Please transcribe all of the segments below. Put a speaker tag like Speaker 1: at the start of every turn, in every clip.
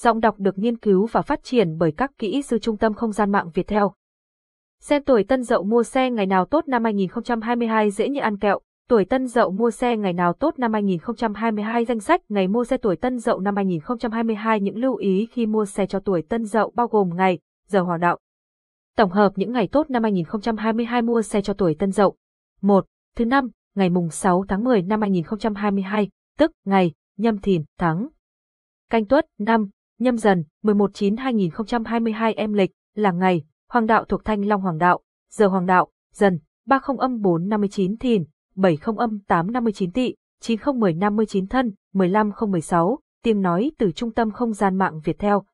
Speaker 1: Giọng đọc được nghiên cứu và phát triển bởi các kỹ sư Trung tâm Không gian mạng Việt Theo. Xem tuổi tân dậu mua xe ngày nào tốt năm 2022 dễ như ăn kẹo. Tuổi tân dậu mua xe ngày nào tốt năm 2022 danh sách ngày mua xe tuổi tân dậu năm 2022 những lưu ý khi mua xe cho tuổi tân dậu bao gồm ngày, giờ hoạt đạo. Tổng hợp những ngày tốt năm 2022 mua xe cho tuổi tân dậu. 1. Thứ năm, ngày mùng 6 tháng 10 năm 2022, tức ngày nhâm thìn tháng. Canh tuất năm, nhâm dần, 11-9-2022 em lịch, là ngày, hoàng đạo thuộc thanh long hoàng đạo, giờ hoàng đạo, dần, 30 âm 459 thìn, 70 âm 859 tỵ, 90 10 59 thân, 15 016, tiếng nói từ Trung tâm Không gian mạng Việt Theo.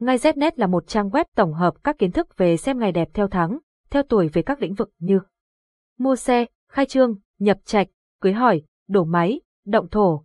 Speaker 1: Ngay Znet là một trang web tổng hợp các kiến thức về xem ngày đẹp theo tháng, theo tuổi về các lĩnh vực như mua xe, khai trương, nhập trạch, cưới hỏi, đổ máy, động thổ,